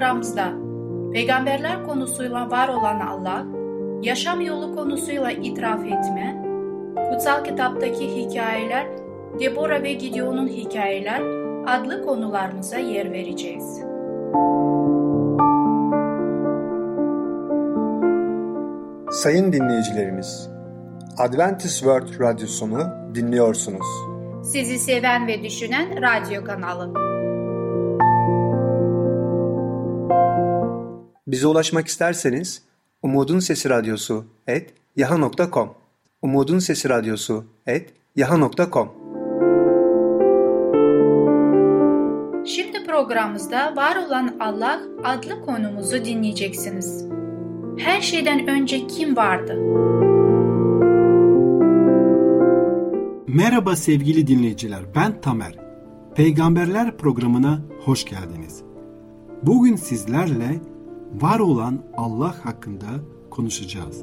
Programımızda peygamberler konusuyla var olan Allah, yaşam yolu konusuyla itiraf etme, kutsal kitaptaki hikayeler, Deborah ve Gideon'un hikayeler adlı konularımıza yer vereceğiz. Sayın dinleyicilerimiz, Adventist World Radyosunu dinliyorsunuz. Sizi seven ve düşünen radyo kanalı. Bize ulaşmak isterseniz Umutun Sesi Radyosu et yaha.com Umutun Sesi Radyosu et yaha.com Şimdi programımızda Var olan Allah adlı konumuzu dinleyeceksiniz. Her şeyden önce kim vardı? Merhaba sevgili dinleyiciler, ben Tamer. Peygamberler programına hoş geldiniz. Bugün sizlerle var olan Allah hakkında konuşacağız.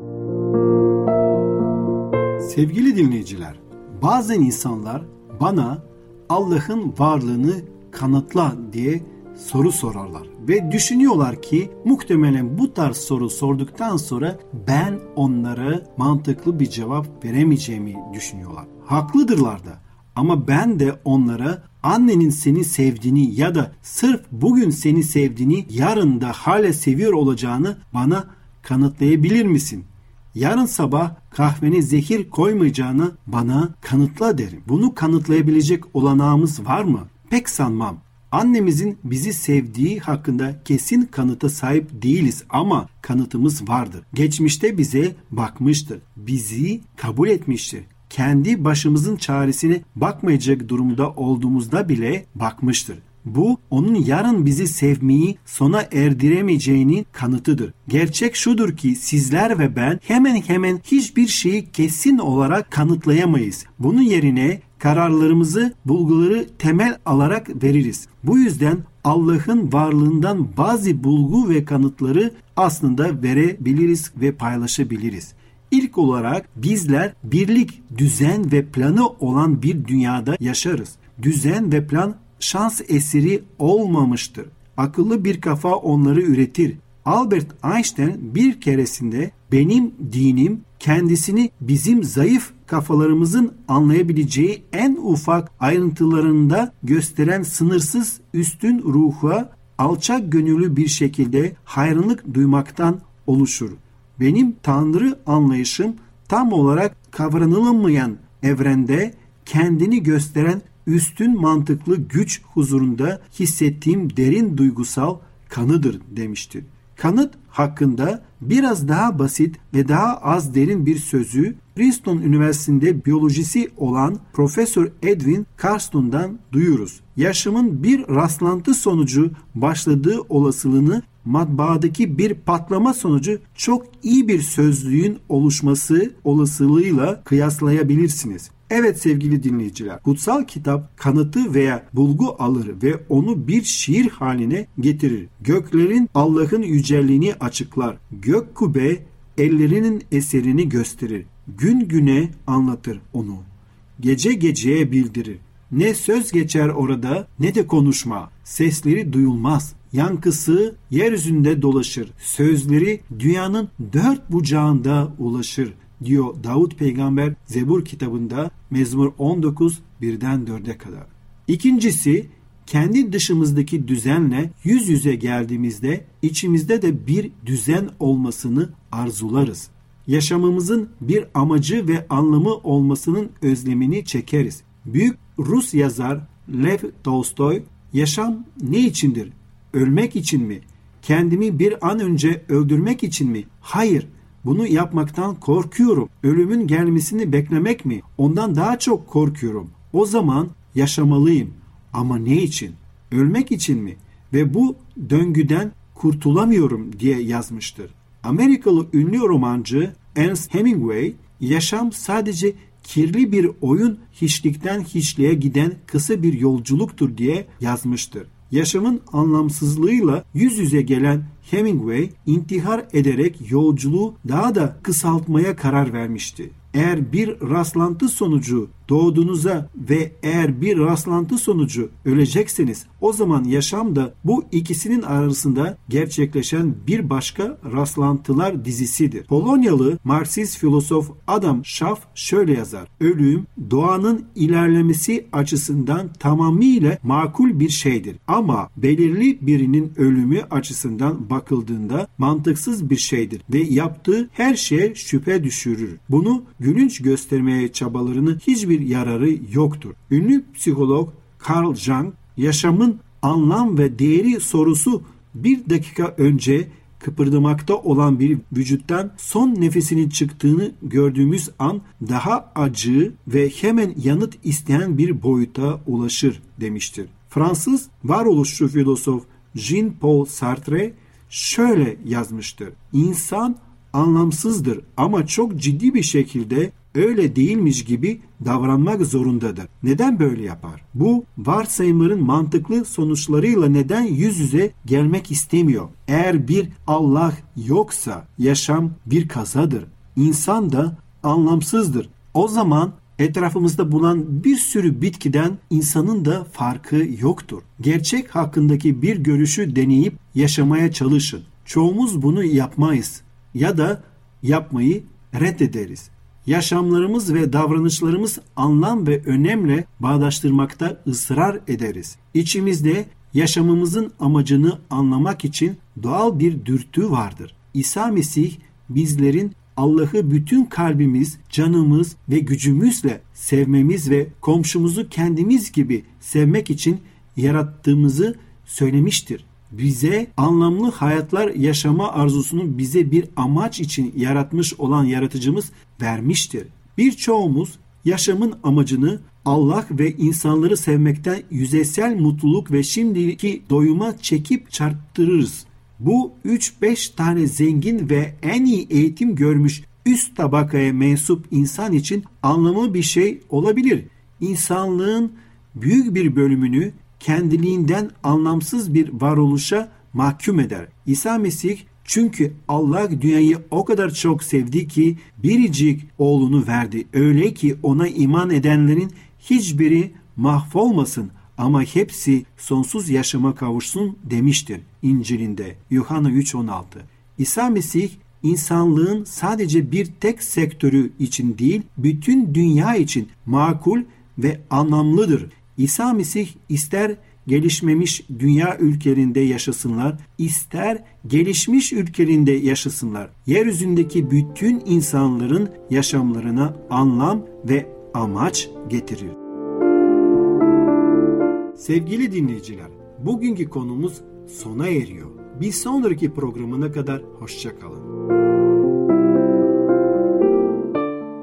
Sevgili dinleyiciler, bazen insanlar bana Allah'ın varlığını kanıtla diye soru sorarlar ve düşünüyorlar ki muhtemelen bu tarz soru sorduktan sonra ben onlara mantıklı bir cevap veremeyeceğimi düşünüyorlar. Haklıdırlar da ama ben de onlara annenin seni sevdiğini ya da sırf bugün seni sevdiğini yarın da hala seviyor olacağını bana kanıtlayabilir misin? Yarın sabah kahvene zehir koymayacağını bana kanıtla derim. Bunu kanıtlayabilecek olanağımız var mı? Pek sanmam. Annemizin bizi sevdiği hakkında kesin kanıta sahip değiliz ama kanıtımız vardır. Geçmişte bize bakmıştır. Bizi kabul etmiştir kendi başımızın çaresine bakmayacak durumda olduğumuzda bile bakmıştır. Bu onun yarın bizi sevmeyi sona erdiremeyeceğinin kanıtıdır. Gerçek şudur ki sizler ve ben hemen hemen hiçbir şeyi kesin olarak kanıtlayamayız. Bunun yerine kararlarımızı, bulguları temel alarak veririz. Bu yüzden Allah'ın varlığından bazı bulgu ve kanıtları aslında verebiliriz ve paylaşabiliriz. İlk olarak bizler birlik, düzen ve planı olan bir dünyada yaşarız. Düzen ve plan şans eseri olmamıştır. Akıllı bir kafa onları üretir. Albert Einstein bir keresinde benim dinim kendisini bizim zayıf kafalarımızın anlayabileceği en ufak ayrıntılarında gösteren sınırsız üstün ruha alçak gönüllü bir şekilde hayranlık duymaktan oluşur. Benim Tanrı anlayışım tam olarak kavranılamayan evrende kendini gösteren üstün mantıklı güç huzurunda hissettiğim derin duygusal kanıdır demiştir. Kanıt hakkında biraz daha basit ve daha az derin bir sözü Princeton Üniversitesi'nde biyolojisi olan Profesör Edwin Carston'dan duyuyoruz. Yaşamın bir rastlantı sonucu başladığı olasılığını matbaadaki bir patlama sonucu çok iyi bir sözlüğün oluşması olasılığıyla kıyaslayabilirsiniz. Evet sevgili dinleyiciler, kutsal kitap kanıtı veya bulgu alır ve onu bir şiir haline getirir. Göklerin Allah'ın yücelliğini açıklar. Gök kubbe ellerinin eserini gösterir. Gün güne anlatır onu. Gece geceye bildirir. Ne söz geçer orada ne de konuşma. Sesleri duyulmaz. Yankısı yeryüzünde dolaşır. Sözleri dünyanın dört bucağında ulaşır diyor Davut peygamber Zebur kitabında Mezmur 19 birden 4'e kadar. İkincisi kendi dışımızdaki düzenle yüz yüze geldiğimizde içimizde de bir düzen olmasını arzularız. Yaşamımızın bir amacı ve anlamı olmasının özlemini çekeriz. Büyük Rus yazar Lev Tolstoy yaşam ne içindir? Ölmek için mi? Kendimi bir an önce öldürmek için mi? Hayır. Bunu yapmaktan korkuyorum. Ölümün gelmesini beklemek mi? Ondan daha çok korkuyorum. O zaman yaşamalıyım. Ama ne için? Ölmek için mi? Ve bu döngüden kurtulamıyorum diye yazmıştır. Amerikalı ünlü romancı Ernest Hemingway, yaşam sadece kirli bir oyun hiçlikten hiçliğe giden kısa bir yolculuktur diye yazmıştır. Yaşamın anlamsızlığıyla yüz yüze gelen Hemingway intihar ederek yolculuğu daha da kısaltmaya karar vermişti. Eğer bir rastlantı sonucu doğduğunuza ve eğer bir rastlantı sonucu ölecekseniz o zaman yaşam da bu ikisinin arasında gerçekleşen bir başka rastlantılar dizisidir. Polonyalı Marksist filozof Adam Schaff şöyle yazar. Ölüm doğanın ilerlemesi açısından tamamıyla makul bir şeydir. Ama belirli birinin ölümü açısından bakıldığında mantıksız bir şeydir ve yaptığı her şeye şüphe düşürür. Bunu gülünç göstermeye çabalarını hiçbir yararı yoktur. Ünlü psikolog Carl Jung yaşamın anlam ve değeri sorusu bir dakika önce kıpırdamakta olan bir vücuttan son nefesinin çıktığını gördüğümüz an daha acı ve hemen yanıt isteyen bir boyuta ulaşır demiştir. Fransız varoluşçu filozof Jean-Paul Sartre şöyle yazmıştır. İnsan anlamsızdır ama çok ciddi bir şekilde öyle değilmiş gibi davranmak zorundadır. Neden böyle yapar? Bu varsayımların mantıklı sonuçlarıyla neden yüz yüze gelmek istemiyor? Eğer bir Allah yoksa yaşam bir kazadır. İnsan da anlamsızdır. O zaman etrafımızda bulunan bir sürü bitkiden insanın da farkı yoktur. Gerçek hakkındaki bir görüşü deneyip yaşamaya çalışın. Çoğumuz bunu yapmayız ya da yapmayı reddederiz. Yaşamlarımız ve davranışlarımız anlam ve önemle bağdaştırmakta ısrar ederiz. İçimizde yaşamımızın amacını anlamak için doğal bir dürtü vardır. İsa Mesih bizlerin Allah'ı bütün kalbimiz, canımız ve gücümüzle sevmemiz ve komşumuzu kendimiz gibi sevmek için yarattığımızı söylemiştir bize anlamlı hayatlar yaşama arzusunu bize bir amaç için yaratmış olan yaratıcımız vermiştir. Birçoğumuz yaşamın amacını Allah ve insanları sevmekten yüzeysel mutluluk ve şimdiki doyuma çekip çarptırırız. Bu 3-5 tane zengin ve en iyi eğitim görmüş üst tabakaya mensup insan için anlamlı bir şey olabilir. İnsanlığın büyük bir bölümünü kendiliğinden anlamsız bir varoluşa mahkum eder. İsa Mesih çünkü Allah dünyayı o kadar çok sevdi ki biricik oğlunu verdi. Öyle ki ona iman edenlerin hiçbiri mahvolmasın ama hepsi sonsuz yaşama kavuşsun demiştir İncil'inde Yuhanna 3.16. İsa Mesih insanlığın sadece bir tek sektörü için değil bütün dünya için makul ve anlamlıdır. İsa Mesih ister gelişmemiş dünya ülkelerinde yaşasınlar, ister gelişmiş ülkelerinde yaşasınlar. Yeryüzündeki bütün insanların yaşamlarına anlam ve amaç getirir. Sevgili dinleyiciler, bugünkü konumuz sona eriyor. Bir sonraki programına kadar hoşçakalın.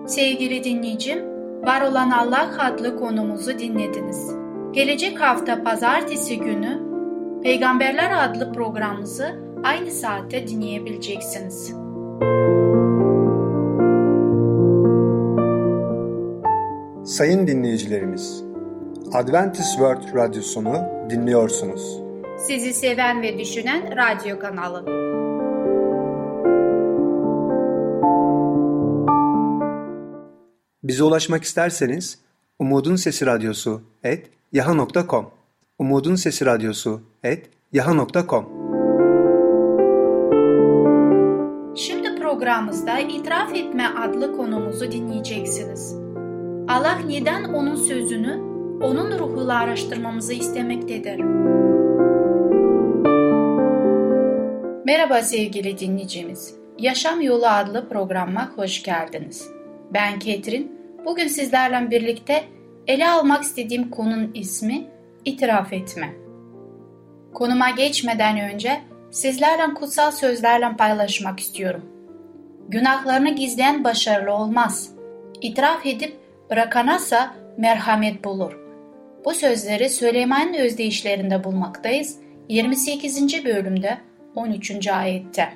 Sevgili dinleyicim, Var olan Allah adlı konumuzu dinlediniz. Gelecek hafta pazartesi günü Peygamberler adlı programımızı aynı saatte dinleyebileceksiniz. Sayın dinleyicilerimiz, Adventist World Radyosunu dinliyorsunuz. Sizi seven ve düşünen radyo kanalı. Bize ulaşmak isterseniz Umutun Sesi Radyosu et yaha.com Umutun Sesi Radyosu et yaha.com Şimdi programımızda İtiraf Etme adlı konumuzu dinleyeceksiniz. Allah neden onun sözünü, onun ruhuyla araştırmamızı istemektedir? Merhaba sevgili dinleyicimiz. Yaşam Yolu adlı programa hoş geldiniz. Ben Ketrin. Bugün sizlerle birlikte ele almak istediğim konunun ismi itiraf etme. Konuma geçmeden önce sizlerle kutsal sözlerle paylaşmak istiyorum. Günahlarını gizleyen başarılı olmaz. İtiraf edip bırakanasa merhamet bulur. Bu sözleri Süleyman'ın özdeyişlerinde bulmaktayız. 28. bölümde 13. ayette.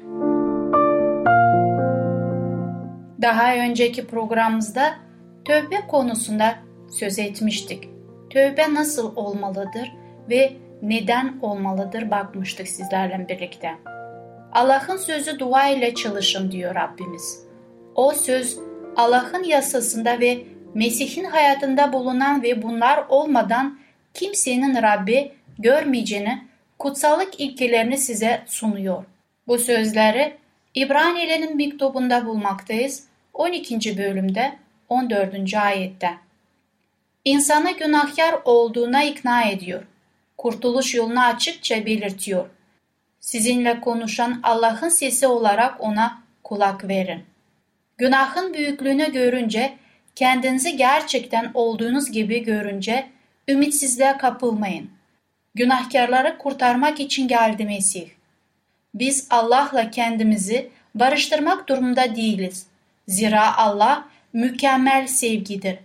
Daha önceki programımızda tövbe konusunda söz etmiştik. Tövbe nasıl olmalıdır ve neden olmalıdır bakmıştık sizlerle birlikte. Allah'ın sözü dua ile çalışın diyor Rabbimiz. O söz Allah'ın yasasında ve Mesih'in hayatında bulunan ve bunlar olmadan kimsenin Rabbi görmeyeceğini kutsallık ilkelerini size sunuyor. Bu sözleri İbranilerin mektubunda bulmaktayız 12. bölümde 14. ayette. İnsanı günahkar olduğuna ikna ediyor. Kurtuluş yolunu açıkça belirtiyor. Sizinle konuşan Allah'ın sesi olarak ona kulak verin. Günahın büyüklüğünü görünce, kendinizi gerçekten olduğunuz gibi görünce ümitsizliğe kapılmayın. Günahkarları kurtarmak için geldi Mesih. Biz Allah'la kendimizi barıştırmak durumunda değiliz. Zira Allah mükemmel sevgidir.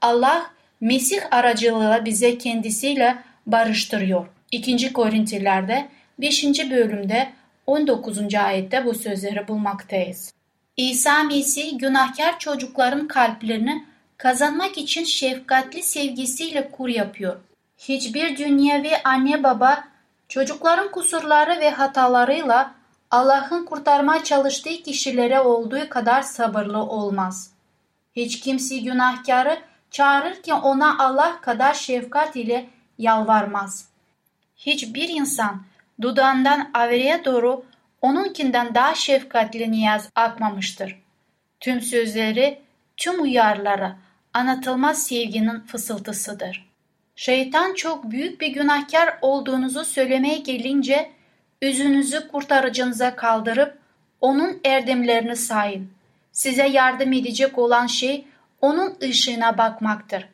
Allah Mesih aracılığıyla bize kendisiyle barıştırıyor. 2. Korintilerde 5. bölümde 19. ayette bu sözleri bulmaktayız. İsa Mesih günahkar çocukların kalplerini kazanmak için şefkatli sevgisiyle kur yapıyor. Hiçbir dünyevi anne baba çocukların kusurları ve hatalarıyla Allah'ın kurtarmaya çalıştığı kişilere olduğu kadar sabırlı olmaz. Hiç kimse günahkarı çağırırken ona Allah kadar şefkat ile yalvarmaz. Hiçbir insan dudağından avreye doğru onunkinden daha şefkatli niyaz akmamıştır. Tüm sözleri, tüm uyarları anlatılmaz sevginin fısıltısıdır. Şeytan çok büyük bir günahkar olduğunuzu söylemeye gelince yüzünüzü kurtarıcınıza kaldırıp onun erdemlerini sayın. Size yardım edecek olan şey onun ışığına bakmaktır.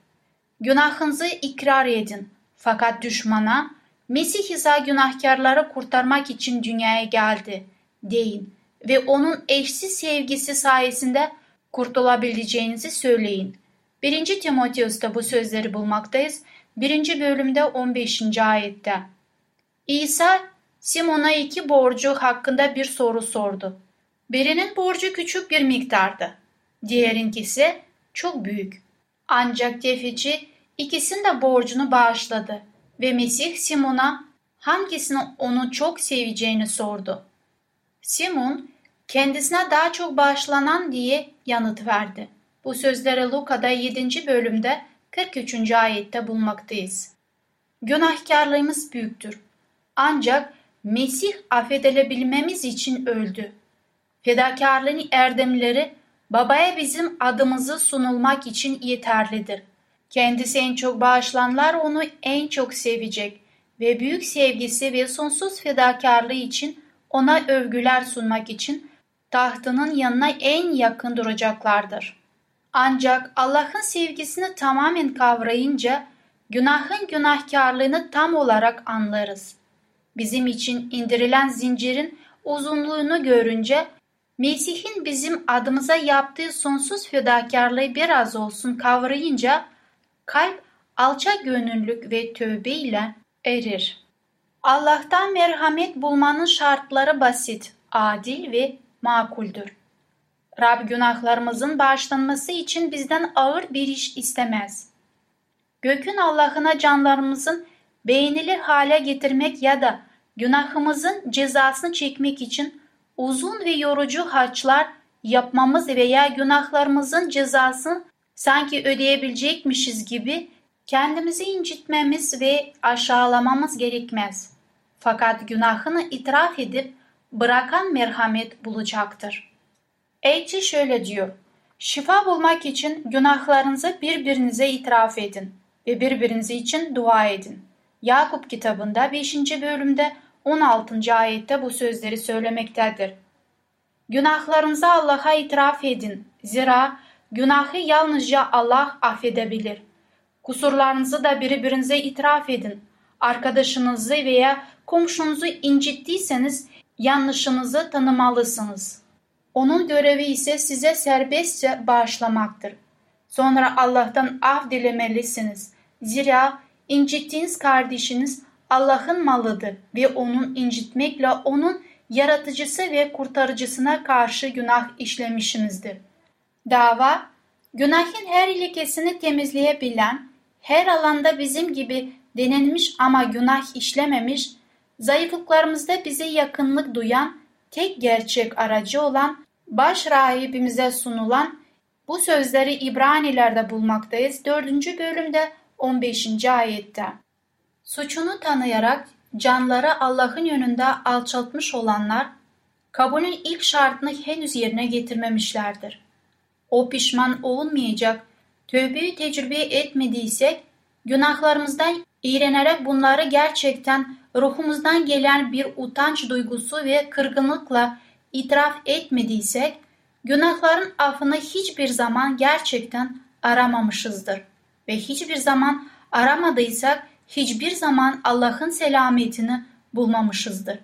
Günahınızı ikrar edin. Fakat düşmana Mesih İsa günahkarları kurtarmak için dünyaya geldi deyin ve onun eşsiz sevgisi sayesinde kurtulabileceğinizi söyleyin. 1. Timoteus'ta bu sözleri bulmaktayız. 1. bölümde 15. ayette. İsa Simon'a iki borcu hakkında bir soru sordu. Birinin borcu küçük bir miktardı. Diğerinkisi çok büyük. Ancak tefeci ikisinin de borcunu bağışladı ve Mesih Simon'a hangisinin onu çok seveceğini sordu. Simon kendisine daha çok bağışlanan diye yanıt verdi. Bu sözleri Luka'da 7. bölümde 43. ayette bulmaktayız. Günahkarlığımız büyüktür. Ancak Mesih affedilebilmemiz için öldü. Fedakarlığın erdemleri babaya bizim adımızı sunulmak için yeterlidir. Kendisi en çok bağışlanlar onu en çok sevecek ve büyük sevgisi ve sonsuz fedakarlığı için ona övgüler sunmak için tahtının yanına en yakın duracaklardır. Ancak Allah'ın sevgisini tamamen kavrayınca günahın günahkarlığını tam olarak anlarız. Bizim için indirilen zincirin uzunluğunu görünce Mesih'in bizim adımıza yaptığı sonsuz fedakarlığı biraz olsun kavrayınca kalp alçak gönüllülük ve tövbe ile erir. Allah'tan merhamet bulmanın şartları basit, adil ve makuldür. Rab günahlarımızın bağışlanması için bizden ağır bir iş istemez. Gökün Allah'ına canlarımızın beğenilir hale getirmek ya da günahımızın cezasını çekmek için uzun ve yorucu harçlar yapmamız veya günahlarımızın cezasını sanki ödeyebilecekmişiz gibi kendimizi incitmemiz ve aşağılamamız gerekmez. Fakat günahını itiraf edip bırakan merhamet bulacaktır. Elçi şöyle diyor. Şifa bulmak için günahlarınızı birbirinize itiraf edin ve birbirinize için dua edin. Yakup kitabında 5. bölümde 16. ayette bu sözleri söylemektedir. Günahlarınızı Allah'a itiraf edin. Zira günahı yalnızca Allah affedebilir. Kusurlarınızı da birbirinize itiraf edin. Arkadaşınızı veya komşunuzu incittiyseniz yanlışınızı tanımalısınız. Onun görevi ise size serbestçe bağışlamaktır. Sonra Allah'tan af dilemelisiniz. Zira incittiğiniz kardeşiniz Allah'ın malıdır ve onun incitmekle onun yaratıcısı ve kurtarıcısına karşı günah işlemişimizdir. Dava, günahın her ilkesini temizleyebilen, her alanda bizim gibi denenmiş ama günah işlememiş, zayıflıklarımızda bize yakınlık duyan, tek gerçek aracı olan, baş rahibimize sunulan bu sözleri İbranilerde bulmaktayız 4. bölümde 15. ayette. Suçunu tanıyarak canları Allah'ın yönünde alçaltmış olanlar, kabulün ilk şartını henüz yerine getirmemişlerdir. O pişman olunmayacak, tövbeyi tecrübe etmediysek, günahlarımızdan iğrenerek bunları gerçekten ruhumuzdan gelen bir utanç duygusu ve kırgınlıkla itiraf etmediysek, günahların affını hiçbir zaman gerçekten aramamışızdır. Ve hiçbir zaman aramadıysak hiçbir zaman Allah'ın selametini bulmamışızdır.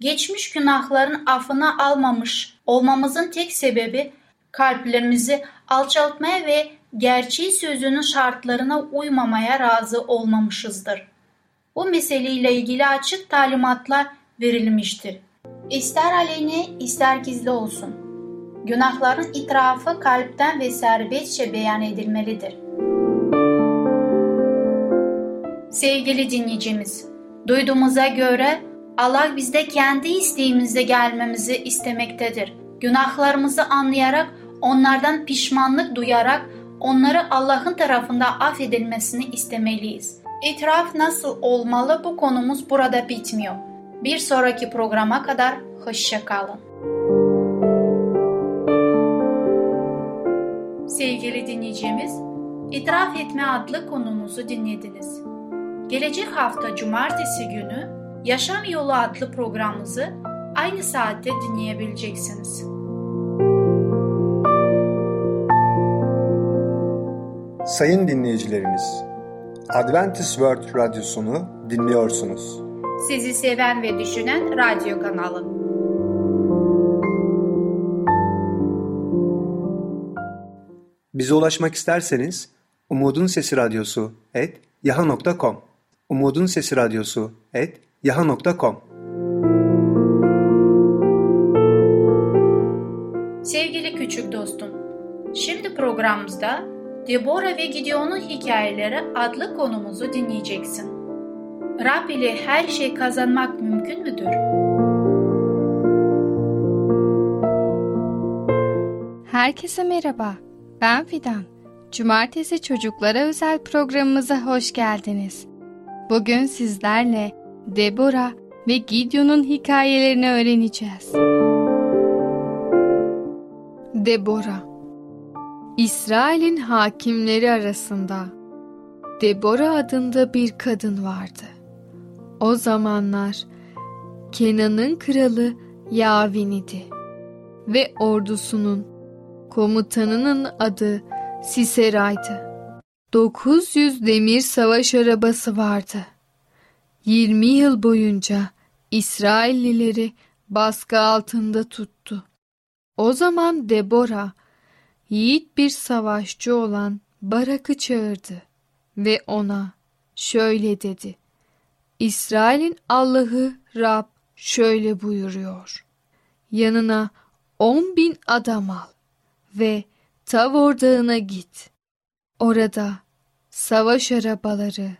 Geçmiş günahların affını almamış olmamızın tek sebebi kalplerimizi alçaltmaya ve gerçeği sözünün şartlarına uymamaya razı olmamışızdır. Bu meseleyle ilgili açık talimatlar verilmiştir. İster aleyhine ister gizli olsun. Günahların itirafı kalpten ve serbestçe beyan edilmelidir. Sevgili dinleyicimiz, duyduğumuza göre Allah bizde kendi isteğimizde gelmemizi istemektedir. Günahlarımızı anlayarak, onlardan pişmanlık duyarak onları Allah'ın tarafında affedilmesini istemeliyiz. İtiraf nasıl olmalı bu konumuz burada bitmiyor. Bir sonraki programa kadar hoşça kalın. Sevgili dinleyicimiz, İtiraf Etme adlı konumuzu dinlediniz. Gelecek hafta cumartesi günü Yaşam Yolu adlı programımızı aynı saatte dinleyebileceksiniz. Sayın dinleyicilerimiz, Adventist World Radyosunu dinliyorsunuz. Sizi seven ve düşünen radyo kanalı. Bize ulaşmak isterseniz Umutun Sesi Radyosu et yaha.com Umutun Sesi Radyosu et yaha.com Sevgili küçük dostum, şimdi programımızda Debora ve Gideon'un hikayeleri adlı konumuzu dinleyeceksin. Rab ile her şey kazanmak mümkün müdür? Herkese merhaba. Ben Fidan. Cumartesi çocuklara özel programımıza hoş geldiniz. Bugün sizlerle Debora ve Gideon'un hikayelerini öğreneceğiz. Debora İsrail'in hakimleri arasında Debora adında bir kadın vardı. O zamanlar Kenan'ın kralı Yavin idi ve ordusunun komutanının adı Sisera'ydı. 900 demir savaş arabası vardı. 20 yıl boyunca İsraillileri baskı altında tuttu. O zaman Debora yiğit bir savaşçı olan Barak'ı çağırdı ve ona şöyle dedi. İsrail'in Allah'ı Rab şöyle buyuruyor. Yanına on bin adam al ve Tavor Dağı'na git. Orada savaş arabaları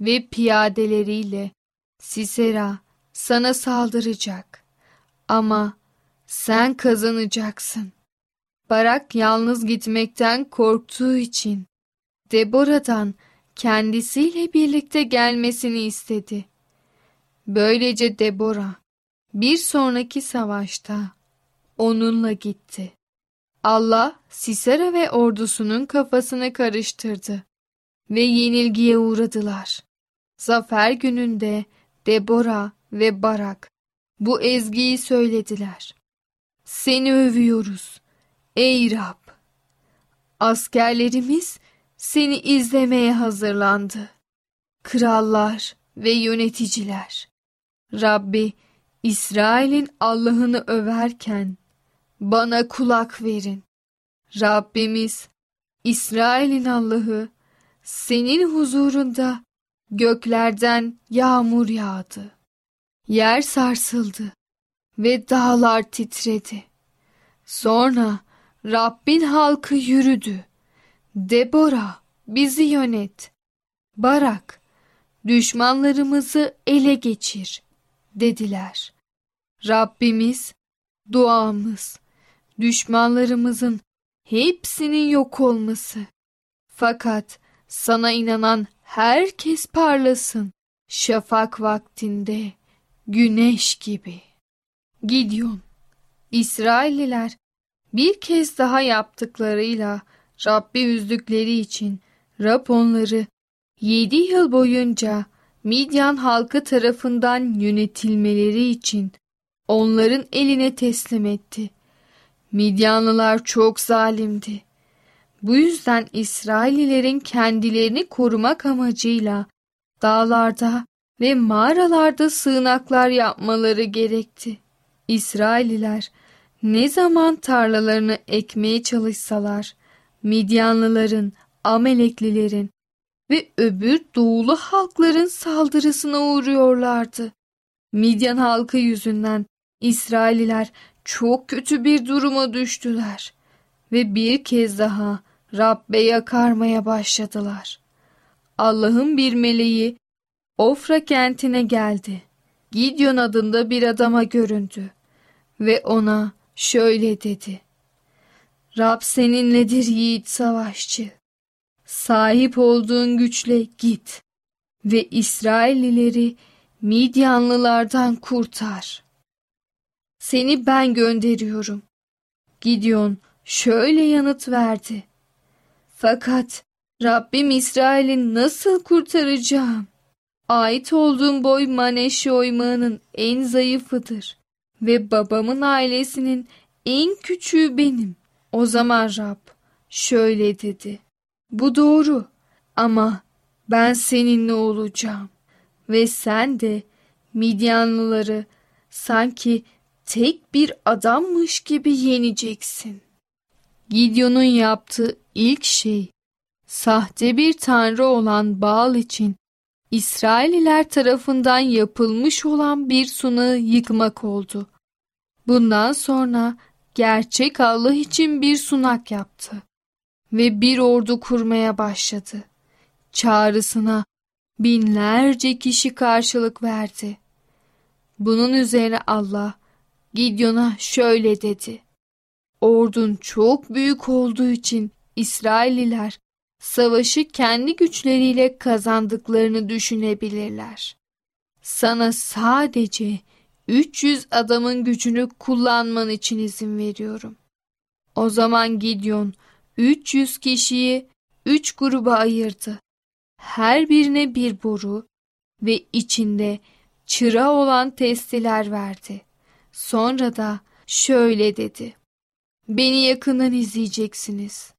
ve piyadeleriyle Sisera sana saldıracak. Ama sen kazanacaksın. Barak yalnız gitmekten korktuğu için Deborah'dan kendisiyle birlikte gelmesini istedi. Böylece Deborah bir sonraki savaşta onunla gitti. Allah Sisera ve ordusunun kafasını karıştırdı ve yenilgiye uğradılar. Zafer gününde Debora ve Barak bu ezgiyi söylediler. Seni övüyoruz ey Rab. Askerlerimiz seni izlemeye hazırlandı. Krallar ve yöneticiler. Rabbi İsrail'in Allah'ını överken bana kulak verin. Rabbimiz İsrail'in Allah'ı senin huzurunda göklerden yağmur yağdı. Yer sarsıldı ve dağlar titredi. Sonra Rabbin halkı yürüdü. Debora bizi yönet. Barak düşmanlarımızı ele geçir dediler. Rabbimiz duamız düşmanlarımızın hepsinin yok olması. Fakat sana inanan herkes parlasın. Şafak vaktinde güneş gibi. Gideon, İsrailliler bir kez daha yaptıklarıyla Rabbi üzdükleri için Rab onları yedi yıl boyunca Midyan halkı tarafından yönetilmeleri için onların eline teslim etti. Midyanlılar çok zalimdi. Bu yüzden İsraillilerin kendilerini korumak amacıyla dağlarda ve mağaralarda sığınaklar yapmaları gerekti. İsrailliler ne zaman tarlalarını ekmeye çalışsalar, Midyanlıların, Ameleklilerin ve öbür doğulu halkların saldırısına uğruyorlardı. Midyan halkı yüzünden İsrailliler çok kötü bir duruma düştüler ve bir kez daha Rabbe yakarmaya başladılar. Allah'ın bir meleği Ofra kentine geldi. Gideon adında bir adama göründü ve ona şöyle dedi. Rab seninledir yiğit savaşçı. Sahip olduğun güçle git ve İsraillileri Midyanlılardan kurtar. Seni ben gönderiyorum. Gideon şöyle yanıt verdi. Fakat Rabbim İsrail'i nasıl kurtaracağım? Ait olduğum boy Maneşe oymağının en zayıfıdır ve babamın ailesinin en küçüğü benim. O zaman Rab şöyle dedi. Bu doğru ama ben seninle olacağım ve sen de Midyanlıları sanki tek bir adammış gibi yeneceksin. Gideon'un yaptığı ilk şey sahte bir tanrı olan Baal için İsraililer tarafından yapılmış olan bir sunağı yıkmak oldu. Bundan sonra gerçek Allah için bir sunak yaptı ve bir ordu kurmaya başladı. Çağrısına binlerce kişi karşılık verdi. Bunun üzerine Allah Gideon'a şöyle dedi. Ordun çok büyük olduğu için İsrailliler savaşı kendi güçleriyle kazandıklarını düşünebilirler. Sana sadece 300 adamın gücünü kullanman için izin veriyorum. O zaman Gideon 300 kişiyi 3 gruba ayırdı. Her birine bir boru ve içinde çıra olan testiler verdi. Sonra da şöyle dedi. Beni yakından izleyeceksiniz.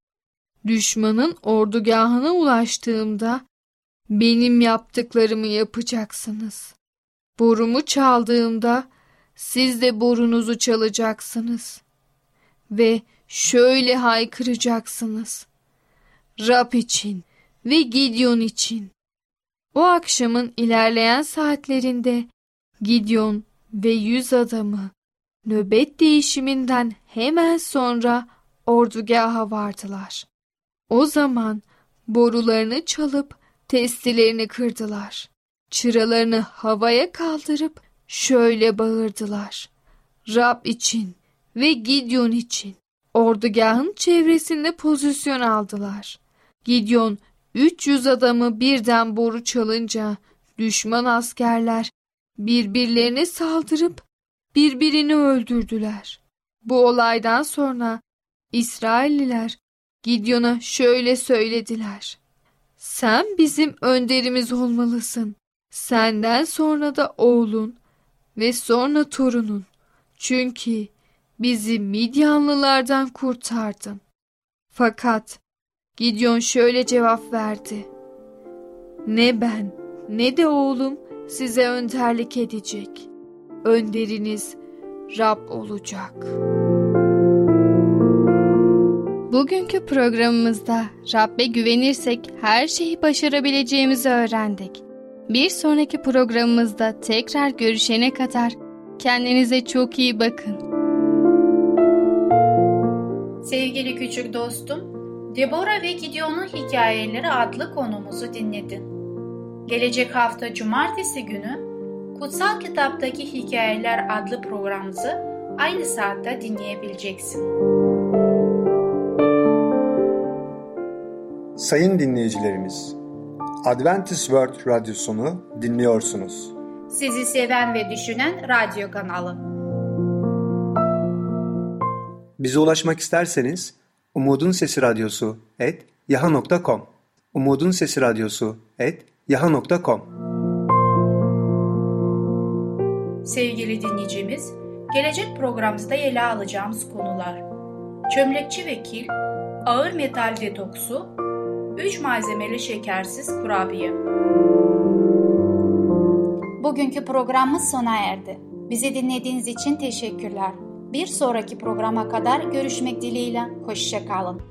Düşmanın ordugahına ulaştığımda benim yaptıklarımı yapacaksınız. Borumu çaldığımda siz de borunuzu çalacaksınız. Ve şöyle haykıracaksınız. Rab için ve Gideon için. O akşamın ilerleyen saatlerinde Gideon ve yüz adamı nöbet değişiminden hemen sonra ordugaha vardılar. O zaman borularını çalıp testilerini kırdılar. Çıralarını havaya kaldırıp şöyle bağırdılar. Rab için ve Gideon için ordugahın çevresinde pozisyon aldılar. Gideon 300 adamı birden boru çalınca düşman askerler birbirlerine saldırıp birbirini öldürdüler. Bu olaydan sonra İsrailliler Gideon'a şöyle söylediler. Sen bizim önderimiz olmalısın. Senden sonra da oğlun ve sonra torunun. Çünkü bizi Midyanlılardan kurtardın. Fakat Gideon şöyle cevap verdi. Ne ben ne de oğlum size önderlik edecek. Önderiniz Rab olacak. Bugünkü programımızda Rab'be güvenirsek her şeyi başarabileceğimizi öğrendik. Bir sonraki programımızda tekrar görüşene kadar Kendinize çok iyi bakın. Sevgili küçük dostum, Deborah ve Gideon'un hikayeleri adlı konumuzu dinledin. Gelecek hafta cumartesi günü Kutsal Kitaptaki Hikayeler adlı programımızı aynı saatte dinleyebileceksin. Sayın dinleyicilerimiz, Adventist World Radyosunu dinliyorsunuz. Sizi seven ve düşünen radyo kanalı. Bize ulaşmak isterseniz Umutun Sesi Radyosu et yaha.com Umutun Sesi Radyosu et yaha.com Sevgili dinleyicimiz, gelecek programımızda ele alacağımız konular Çömlekçi ve kil, ağır metal detoksu, 3 malzemeli şekersiz kurabiye. Bugünkü programımız sona erdi. Bizi dinlediğiniz için teşekkürler. Bir sonraki programa kadar görüşmek dileğiyle. Hoşçakalın.